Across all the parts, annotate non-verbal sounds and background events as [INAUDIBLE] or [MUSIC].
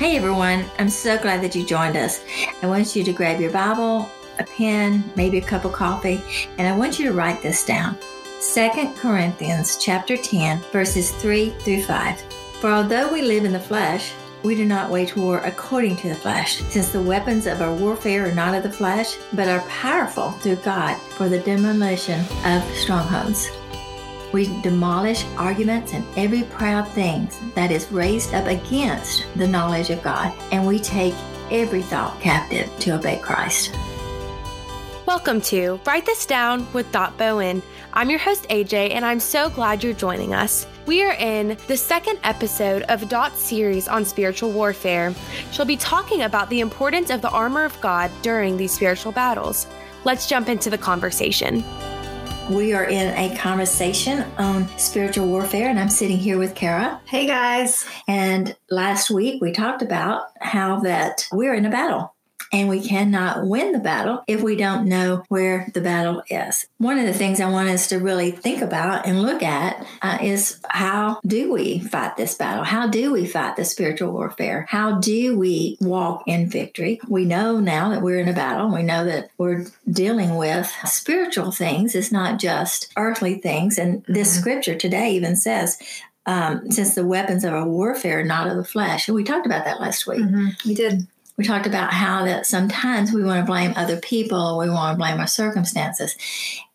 Hey everyone, I'm so glad that you joined us. I want you to grab your Bible, a pen, maybe a cup of coffee, and I want you to write this down. 2 Corinthians chapter 10, verses 3 through 5. For although we live in the flesh, we do not wage war according to the flesh, since the weapons of our warfare are not of the flesh, but are powerful through God for the demolition of strongholds. We demolish arguments and every proud thing that is raised up against the knowledge of God, and we take every thought captive to obey Christ. Welcome to Write This Down with Dot Bowen. I'm your host, AJ, and I'm so glad you're joining us. We are in the second episode of Dot's series on spiritual warfare. She'll be talking about the importance of the armor of God during these spiritual battles. Let's jump into the conversation. We are in a conversation on spiritual warfare, and I'm sitting here with Kara. Hey guys. And last week we talked about how that we're in a battle and we cannot win the battle if we don't know where the battle is. One of the things I want us to really think about and look at uh, is how do we fight this battle? How do we fight the spiritual warfare? How do we walk in victory? We know now that we're in a battle. We know that we're dealing with spiritual things. It's not just earthly things. And this mm-hmm. scripture today even says, um, since the weapons of our warfare are not of the flesh. And we talked about that last week. Mm-hmm. We did we talked about how that sometimes we want to blame other people, we want to blame our circumstances,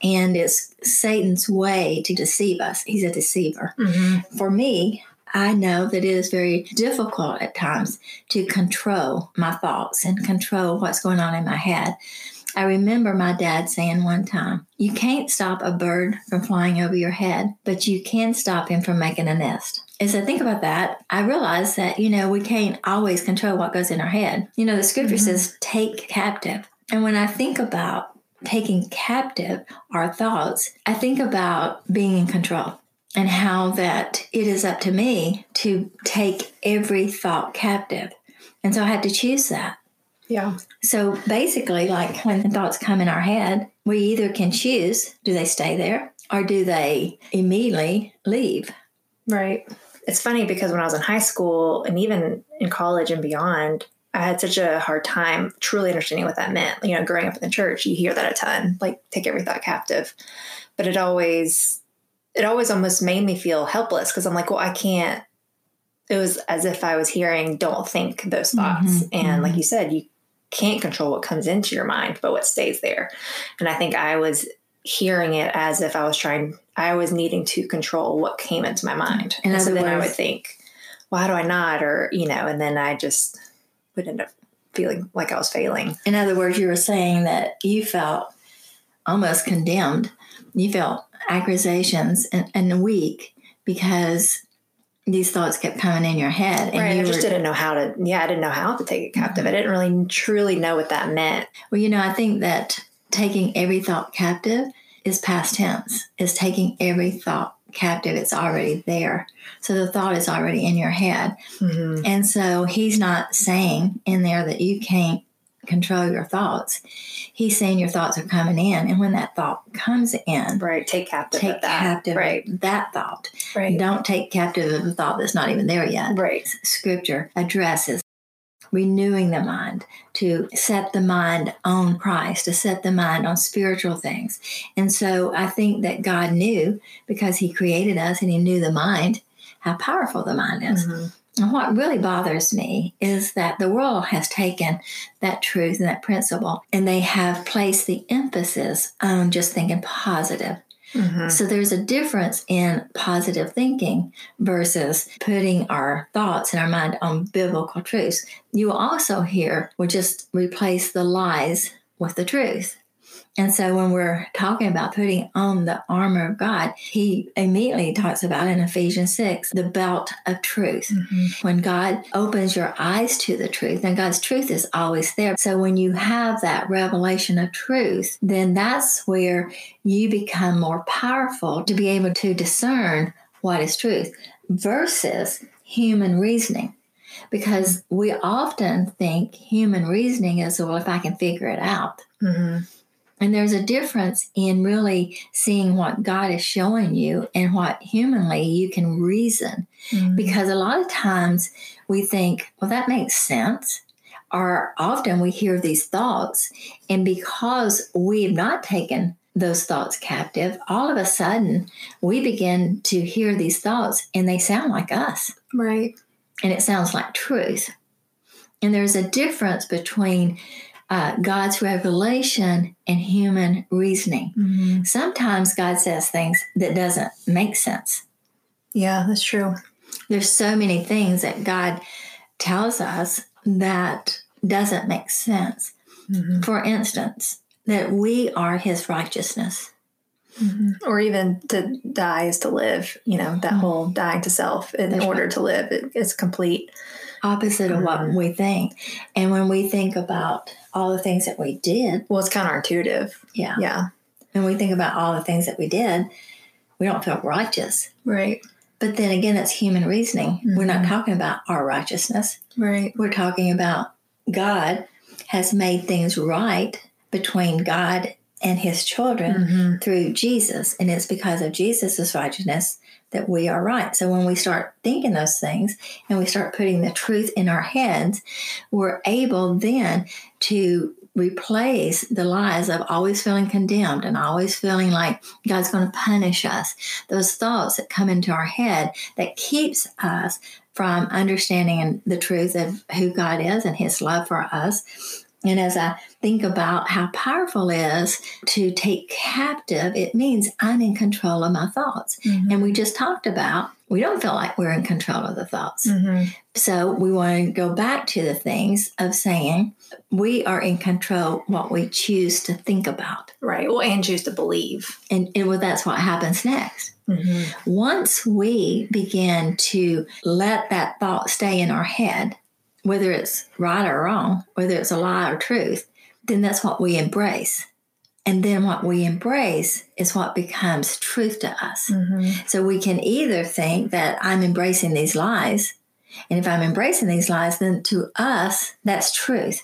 and it's Satan's way to deceive us. He's a deceiver. Mm-hmm. For me, I know that it is very difficult at times to control my thoughts and control what's going on in my head. I remember my dad saying one time, You can't stop a bird from flying over your head, but you can stop him from making a nest as I think about that, I realize that, you know, we can't always control what goes in our head. You know, the scripture mm-hmm. says, take captive. And when I think about taking captive our thoughts, I think about being in control and how that it is up to me to take every thought captive. And so I had to choose that. Yeah. So basically, like when the thoughts come in our head, we either can choose do they stay there or do they immediately leave? Right it's funny because when I was in high school and even in college and beyond, I had such a hard time truly understanding what that meant. You know, growing up in the church, you hear that a ton, like take every thought captive. But it always, it always almost made me feel helpless because I'm like, well, I can't. It was as if I was hearing, don't think those thoughts. Mm-hmm, and mm-hmm. like you said, you can't control what comes into your mind, but what stays there. And I think I was hearing it as if I was trying, I was needing to control what came into my mind. And, and so then I would think, why do I not? Or, you know, and then I just would end up feeling like I was failing. In other words, you were saying that you felt almost condemned. You felt accusations and, and weak because these thoughts kept coming in your head. And right. You I just were, didn't know how to, yeah, I didn't know how to take it captive. Mm-hmm. I didn't really truly know what that meant. Well, you know, I think that taking every thought captive is past tense, is taking every thought captive. It's already there. So the thought is already in your head. Mm-hmm. And so he's not saying in there that you can't control your thoughts. He's saying your thoughts are coming in. And when that thought comes in, right, take captive take that. captive right. that thought. Right. Don't take captive of a thought that's not even there yet. Right. Scripture addresses renewing the mind, to set the mind on Christ, to set the mind on spiritual things. And so I think that God knew because He created us and He knew the mind, how powerful the mind is. Mm-hmm. And what really bothers me is that the world has taken that truth and that principle and they have placed the emphasis on just thinking positive Mm-hmm. So there's a difference in positive thinking versus putting our thoughts and our mind on biblical truths. You also hear we just replace the lies with the truth. And so when we're talking about putting on the armor of God, he immediately talks about in Ephesians 6 the belt of truth. Mm-hmm. When God opens your eyes to the truth, and God's truth is always there. So when you have that revelation of truth, then that's where you become more powerful to be able to discern what is truth versus human reasoning because we often think human reasoning is well if i can figure it out mm-hmm. And there's a difference in really seeing what God is showing you and what humanly you can reason. Mhm. Because a lot of times we think, well, that makes sense. Or often we hear these thoughts, and because we've not taken those thoughts captive, all of a sudden we begin to hear these thoughts and they sound like us right. and it sounds like truth. And there's a difference between uh, God's revelation and human reasoning. Mhm. Sometimes God says things that doesn't make sense. Yeah, that's true. There's so many things that God tells us that doesn't make sense. Mhm. For instance, that we are his righteousness. Mhm. Or even to die is to live. You know that Mhm. whole dying to self in order to live. It, it's complete. Opposite of what Mhm. we think. And when we think about all the things that we did, Well, it's counterintuitive. yeah, Yeah. when we think about all the things that we did, we don't feel righteous. Right. But then again, that's human reasoning. We're not Mhm. talking about our righteousness. Right. We're talking about God has made things right between God and his children Mhm. through Jesus. And it's because of Jesus' righteousness that we are right. So when we start thinking those things and we start putting the truth in our heads, we're able then to replace the lies of always feeling condemned and always feeling like God's going to punish us. Those thoughts that come into our head that keeps us from understanding the truth of who God is and his love for us. And as I think about how powerful it is to take captive, it means I'm in control of my thoughts. Mhm. And we just talked about we don't feel like we're in control of the thoughts. Mhm. So we want to go back to the things of saying we are in control what we choose to think about. Right. Well, and choose to believe. And, and well, that's what happens next. Mhm. Once we begin to let that thought stay in our head, whether it's right or wrong, whether it's a lie or truth, then that's what we embrace. And then what we embrace is what becomes truth to us. Mhm. So we can either think that I'm embracing these lies, and if I'm embracing these lies, then to us, that's truth.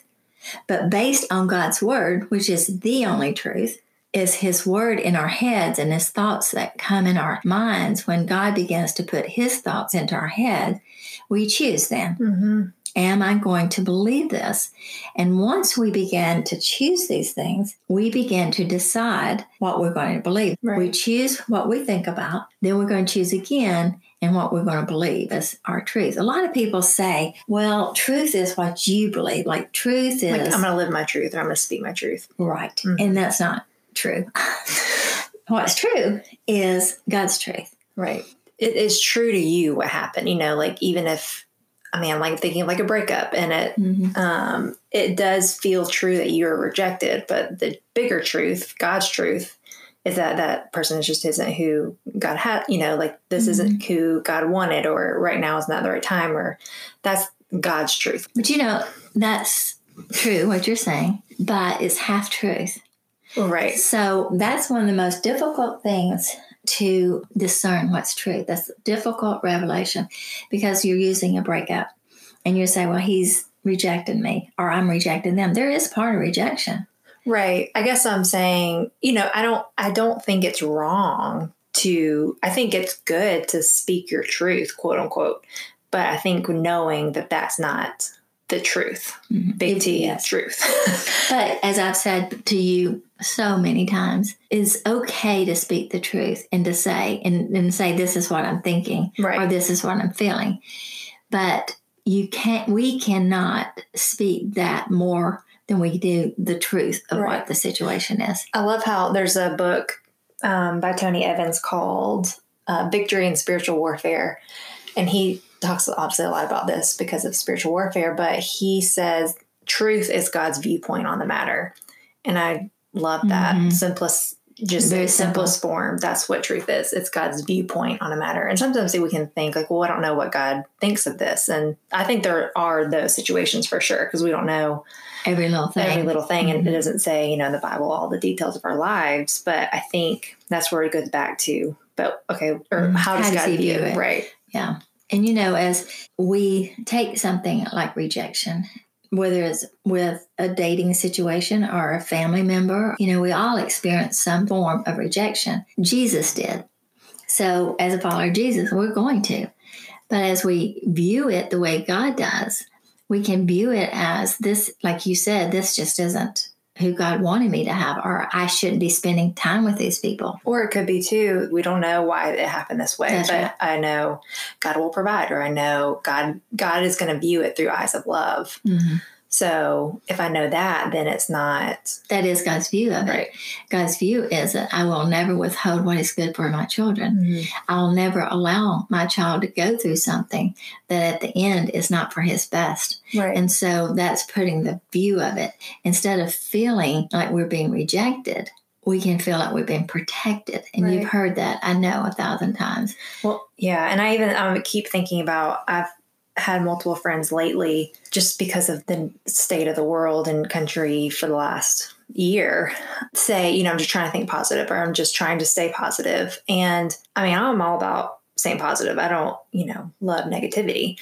But based on God's word, which is the only truth, is his word in our heads and his thoughts that come in our minds when God begins to put his thoughts into our head, we choose then. Mhm. Am I going to believe this? And once we begin to choose these things, we begin to decide what we're going to believe. Right. We choose what we think about, then we're going to choose again and what we're going to believe as our truth. A lot of people say, well, truth is what you believe. Like truth is Like I'm going to live my truth and I'm going to speak my truth. right. Mhm. And that's not true. [LAUGHS] What's true is God's truth. Right. It is true to you what happened. You know, like even if I mean, I'm like thinking of like a breakup and it Mhm. um it does feel true that you were rejected, but the bigger truth, God's truth, is that that person just isn't who God had, you know, like this isn't who God wanted or right now is not the right time or that's God's truth. But you know, that's true what you're saying, but it's half truth. Right. So that's one of the most difficult things to discern what's true. That's a difficult revelation because you're using a breakup and you say, well, he's rejected me or I'm rejecting them. There is part of rejection. Right. I guess I'm saying, you know, I don't I don't think it's wrong to I think it's good to speak your truth, quote unquote. But I think knowing that that's not the truth, mm-hmm. big It- T yes. truth. [LAUGHS] But as I've said to you so many times, it's okay to speak the truth and to say and, and say this is what I'm thinking or this is what I'm feeling. But you can't we cannot speak that more than we do the truth of Right. what the situation is. I love how there's a book um, by Tony Evans called uh, Victory in Spiritual Warfare. And he talks obviously a lot about this because of spiritual warfare, but he says truth is God's viewpoint on the matter. And I love that Mhm. simplest, just Very the simplest form. That's what truth is. It's God's viewpoint on a matter. And sometimes we can think like, well, I don't know what God thinks of this. And I think there are those situations for sure because we don't know Every little thing. every little thing and it Mhm. doesn't say you know in the bible all the details of our lives but i think that's where it goes back to but okay or Mhm. how does How god he view view it? right Yeah. And you know, as we take something like rejection, whether it's with a dating situation or a family member, you know, we all experience some form of rejection. Jesus did. So, as a follower of Jesus, we're going to. But as we view it the way God does, we can view it as this, like you said, this just isn't who God wanted me to have, or I shouldn't be spending time with these people. Or it could be too, we don't know why it happened this way, That's but right. I know God will provide, or I know God God is going to view it through eyes of love. Mm-hmm. So if I know that, then it's not That is God's view of it. right. God's view is that I will never withhold what is good for my children. Mm-hmm. I'll never allow my child to go through something that at the end is not for his best. Right. And so that's putting the view of it. Instead of feeling like we're being rejected, we can feel like we've been protected. And Right. you've heard that, I know, a thousand times. Well, yeah, and I even um, keep thinking about I've had multiple friends lately just because of the state of the world and country for the last year say, you know, I'm just trying to think positive or I'm just trying to stay positive. And I mean, I'm all about staying positive. I don't, you know, love negativity.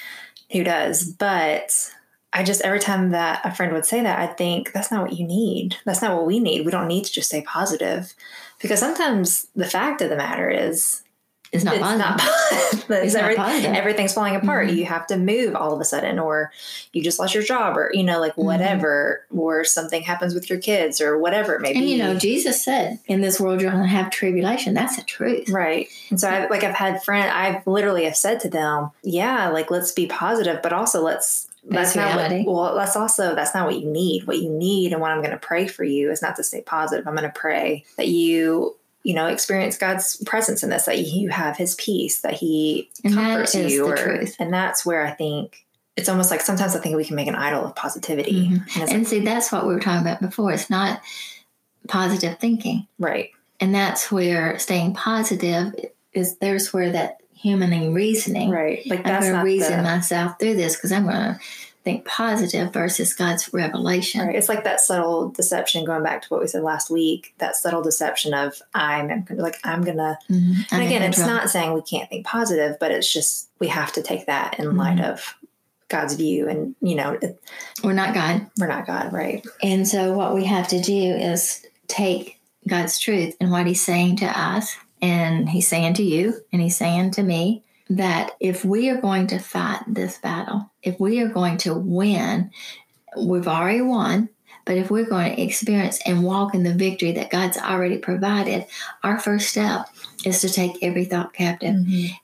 Who does? But I just every time that a friend would say that, I think that's not what you need. That's not what we need. We don't need to just stay positive. Because sometimes the fact of the matter is It's not it's positive. not positive. It's not positive. Everything's falling apart. Mhm. You have to move all of a sudden, or you just lost your job, or you know, like Mhm. whatever, or something happens with your kids, or whatever it may and be. you know, Jesus said, in this world you're going to have tribulation. That's the truth. Right. And so I like I've had friends. I've literally have said to them, yeah, like let's be positive, but also let's That's that's not reality. what, well that's also that's not what you need. What you need and what I'm going to pray for you is not to stay positive. I'm going to pray that you you know experience God's presence in this that you have his peace that he And that comforts is you the or- truth. and that's where I think it's almost like sometimes I think we can make an idol of positivity. Mhm. And And like, see, that's what we were talking about before. It's not positive thinking. right. And that's where staying positive is there's where that human reasoning. Right. Like I'm that's going to reason the, myself through this because I'm going to think positive versus God's revelation. Right. It's like that subtle deception going back to what we said last week, that subtle deception of I'm like I'm gonna Mhm. I'm and again it's not saying we can't think positive, but it's just we have to take that in Mm-hmm. light of God's view and you know, it, We're not God. we're not God, right? And so what we have to do is take God's truth and what He's saying to us, and He's saying to you, and He's saying to me, that if we are going to fight this battle, if we are going to win, we've already won. But if we're going to experience and walk in the victory that God's already provided, our first step is to take every thought captive.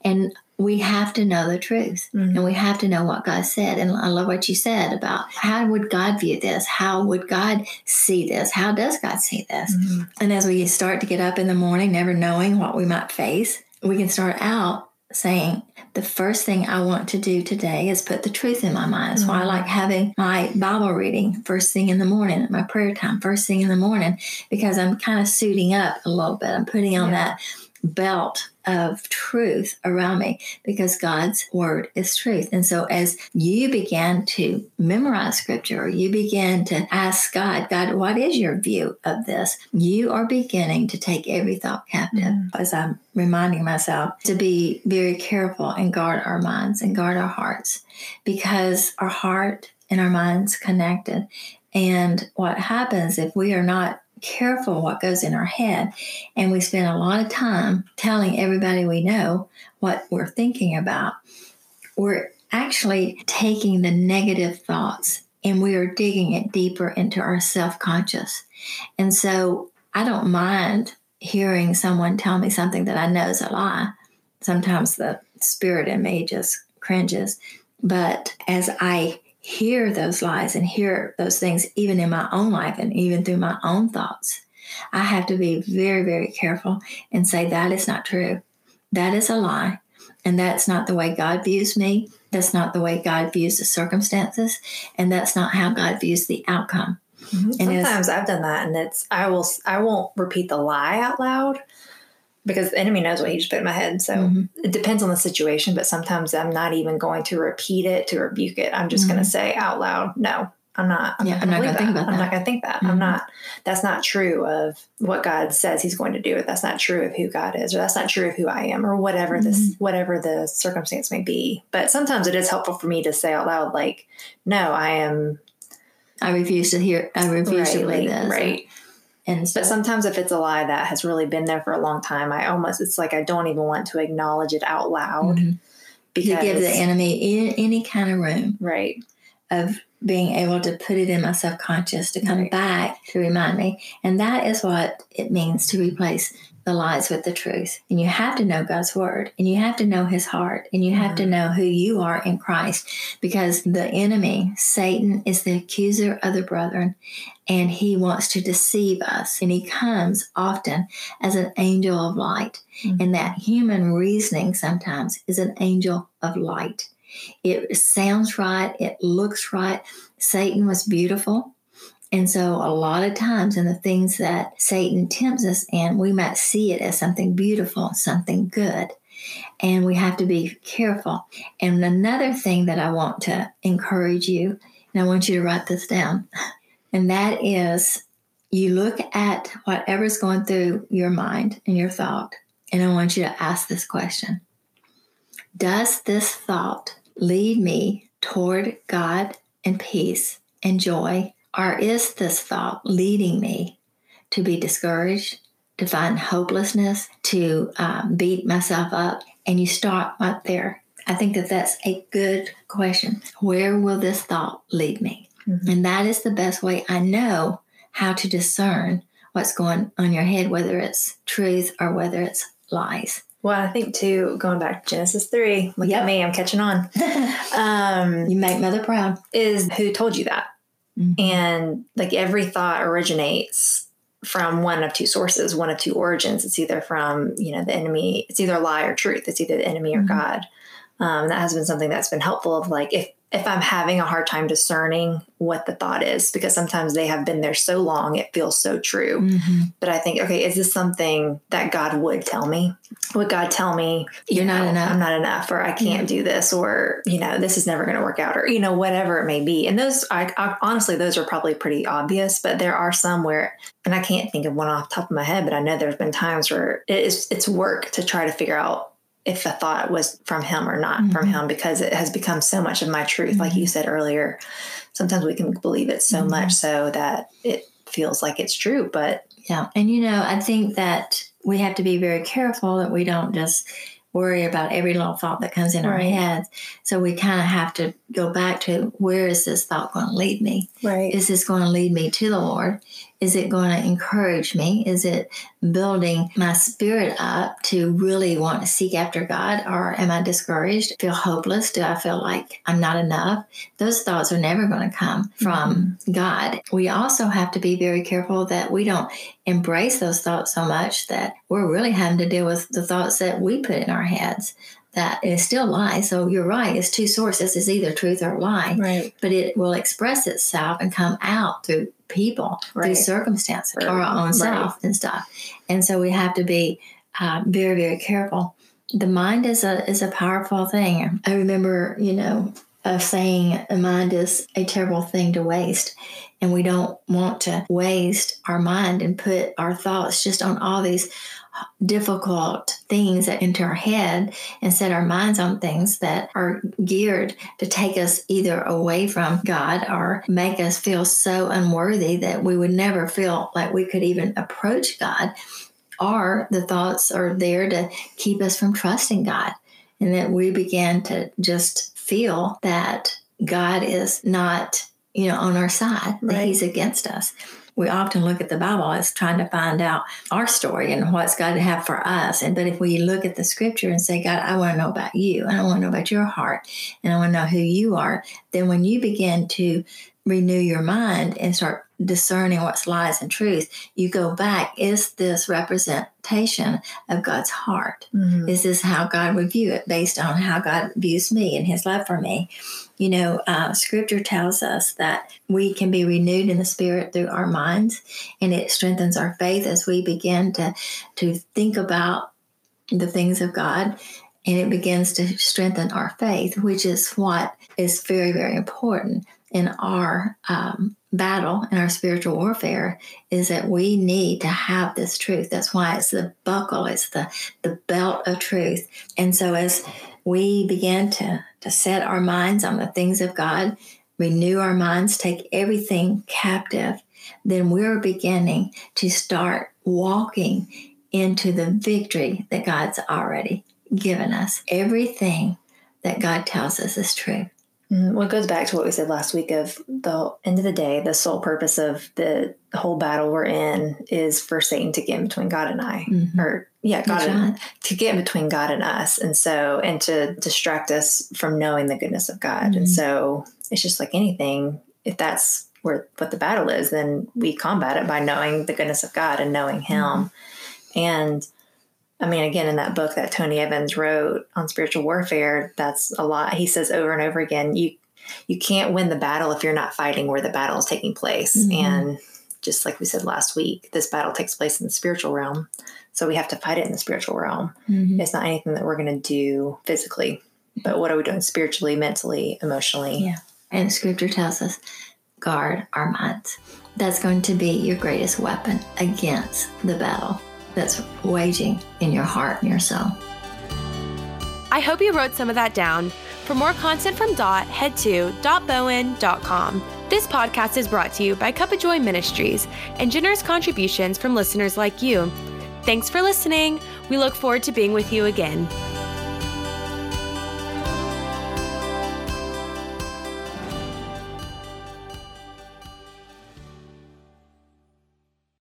And we have to know the truth Mhm. and we have to know what God said. And I love what you said about how would God view this? How would God see this? How does God see this? Mhm. And as we start to get up in the morning, never knowing what we might face, we can start out saying, the first thing I want to do today is put the truth in my mind. That's why I mm-hmm. like having my Bible reading first thing in the morning, my prayer time first thing in the morning, because I'm kind of suiting up a little bit. I'm putting on Yeah. that belt of truth around me because God's word is truth. And so as you begin to memorize scripture, or you begin to ask God, God, what is your view of this? You are beginning to take every thought captive Mhm. as I'm reminding myself to be very careful and guard our minds and guard our hearts because our heart and our minds connected. And what happens if we are not careful what goes in our head and we spend a lot of time telling everybody we know what we're thinking about, we're actually taking the negative thoughts and we are digging it deeper into our self conscious. And so I don't mind hearing someone tell me something that I know is a lie. Sometimes the spirit in me just cringes. But as I hear those lies and hear those things, even in my own life and even through my own thoughts, I have to be very, very careful and say, that is not true. That is a lie. And that's not the way God views me. That's not the way God views the circumstances. And that's not how God views the outcome. Mm-hmm. And it's- Sometimes I've done that, and it's I will I won't repeat the lie out loud because the enemy knows what he just put in my head. So Mhm. it depends on the situation, but sometimes I'm not even going to repeat it to rebuke it. I'm just going Mhm. to say out loud, no. I'm not. I'm Yeah, not I'm not going think that. I'm not going to think that. Mhm. I'm not. That's not true of what God says He's going to do. That's not true of who God is, or that's not true of who I am, or whatever this, Mm-hmm. whatever the circumstance may be. But sometimes it is helpful for me to say out loud, like, "No, I am I refuse to hear. I refuse to believe this. Right. And so, But sometimes if it's a lie that has really been there for a long time, I almost it's like I don't even want to acknowledge it out loud Mhm. to give the enemy any, any kind of room right. of being able to put it in my subconscious to come Right. back to remind me. And that is what it means to replace the lies with the truth. And you have to know God's word and you have to know his heart and you have to know who you are in Christ because the enemy, Satan, is the accuser of the brethren and he wants to deceive us. And he comes often as an angel of light. Mhm. And that human reasoning sometimes is an angel of light. It sounds right, it looks right. Satan was beautiful. And so, a lot of times, in the things that Satan tempts us in, we might see it as something beautiful, something good. And we have to be careful. And another thing that I want to encourage you, and I want you to write this down, and that is you look at whatever's going through your mind and your thought, and I want you to ask this question Does this thought lead me toward God and peace and joy? Or is this thought leading me to be discouraged, to find hopelessness, to um, beat myself up? And you start right there. I think that that's a good question. Where will this thought lead me? Mhm. And that is the best way I know how to discern what's going on in your head, whether it's truth or whether it's lies. Well, I think too, going back to Genesis three, look Yep. at me, I'm catching on. [LAUGHS] Um, you make mother proud. is who told you that? Mhm. And like every thought originates from one of two sources, one of two origins. It's either from, you know, the enemy, it's either lie or truth. It's either the enemy or Mhm. God. Um, that has been something that's been helpful of like if if I'm having a hard time discerning what the thought is, because sometimes they have been there so long, it feels so true. Mhm. But I think, okay, is this something that God would tell me? Would God tell me, you You're not enough. I'm not enough, or I can't do this, or, you know, this is never going to work out, or, you know, whatever it may be. And those, I, I honestly, those are probably pretty obvious, but there are some where, and I can't think of one off the top of my head, but I know there's been times where it is, it's work to try to figure out if the thought was from him or not from Mhm. him because it has become so much of my truth like you said earlier sometimes we can believe it so Mhm. much so that it feels like it's true but Yeah. And you know, I think that we have to be very careful that we don't just worry about every little thought that comes in our heads. So we kind of have to go back to where is this thought going to lead me? right Is this going to lead me to the Lord? Is it going to encourage me? Is it building my spirit up to really want to seek after God? Or am I discouraged? Feel hopeless? Do I feel like I'm not enough? Those thoughts are never going to come mm-hmm. from God. We also have to be very careful that we don't embrace those thoughts so much that we're really having to deal with the thoughts that we put in our heads. That is still lie. So you're right. It's two sources. It's either truth or lie right but it will express itself and come out through people, through circumstances, Right. or our own self and stuff. And so we have to be uh, very, very careful. The mind is a is a powerful thing. I remember, you know, of saying a mind is a terrible thing to waste. And we don't want to waste our mind and put our thoughts just on all these difficult things that enter our head and set our minds on things that are geared to take us either away from God or make us feel so unworthy that we would never feel like we could even approach God. Or the thoughts are there to keep us from trusting God and that we begin to just feel that God is not, you know, on our side, that He's against us. We often look at the Bible as trying to find out our story and what's God to have for us. And but if we look at the scripture and say, God, I want to know about you, and I want to know about your heart, and I want to know who you are, then when you begin to renew your mind and start discerning what's lies and truth, you go back. Is this representation of God's heart? Mhm. Is this how God would view it based on how God views me and his love for me? You know, uh, scripture tells us that we can be renewed in the spirit through our minds, and it strengthens our faith as we begin to, to think about the things of God. And it begins to strengthen our faith, which is what is very, very important in our um, battle in our spiritual warfare is that we need to have this truth. That's why it's the buckle, it's the the belt of truth. And so as we begin to to set our minds on the things of God, renew our minds, take everything captive, then we're beginning to start walking into the victory that God's already given us. Everything that God tells us is true. Mm, well, it goes back to what we said last week of the end of the day, the sole purpose of the, the whole battle we're in is for Satan to get in between God and I. Mm-hmm. Or, yeah, God and, to get in between God and us. And so, and to distract us from knowing the goodness of God. Mm-hmm. And so it's just like anything, if that's where what the battle is, then we combat it by knowing the goodness of God and knowing Him. Mm-hmm. And I mean, again, in that book that Tony Evans wrote on spiritual warfare, that's a lot. He says over and over again, you you can't win the battle if you're not fighting where the battle is taking place. Mm-hmm. And just like we said last week, this battle takes place in the spiritual realm. So we have to fight it in the spiritual realm. Mm-hmm. It's not anything that we're going to do physically, but what are we doing spiritually, mentally, emotionally? Yeah. And scripture tells us guard our minds. That's going to be your greatest weapon against the battle that's waging in your heart and your soul. I hope you wrote some of that down. For more content from Dot, head to dotbowen.com. This podcast is brought to you by Cup of Joy Ministries and generous contributions from listeners like you. Thanks for listening. We look forward to being with you again.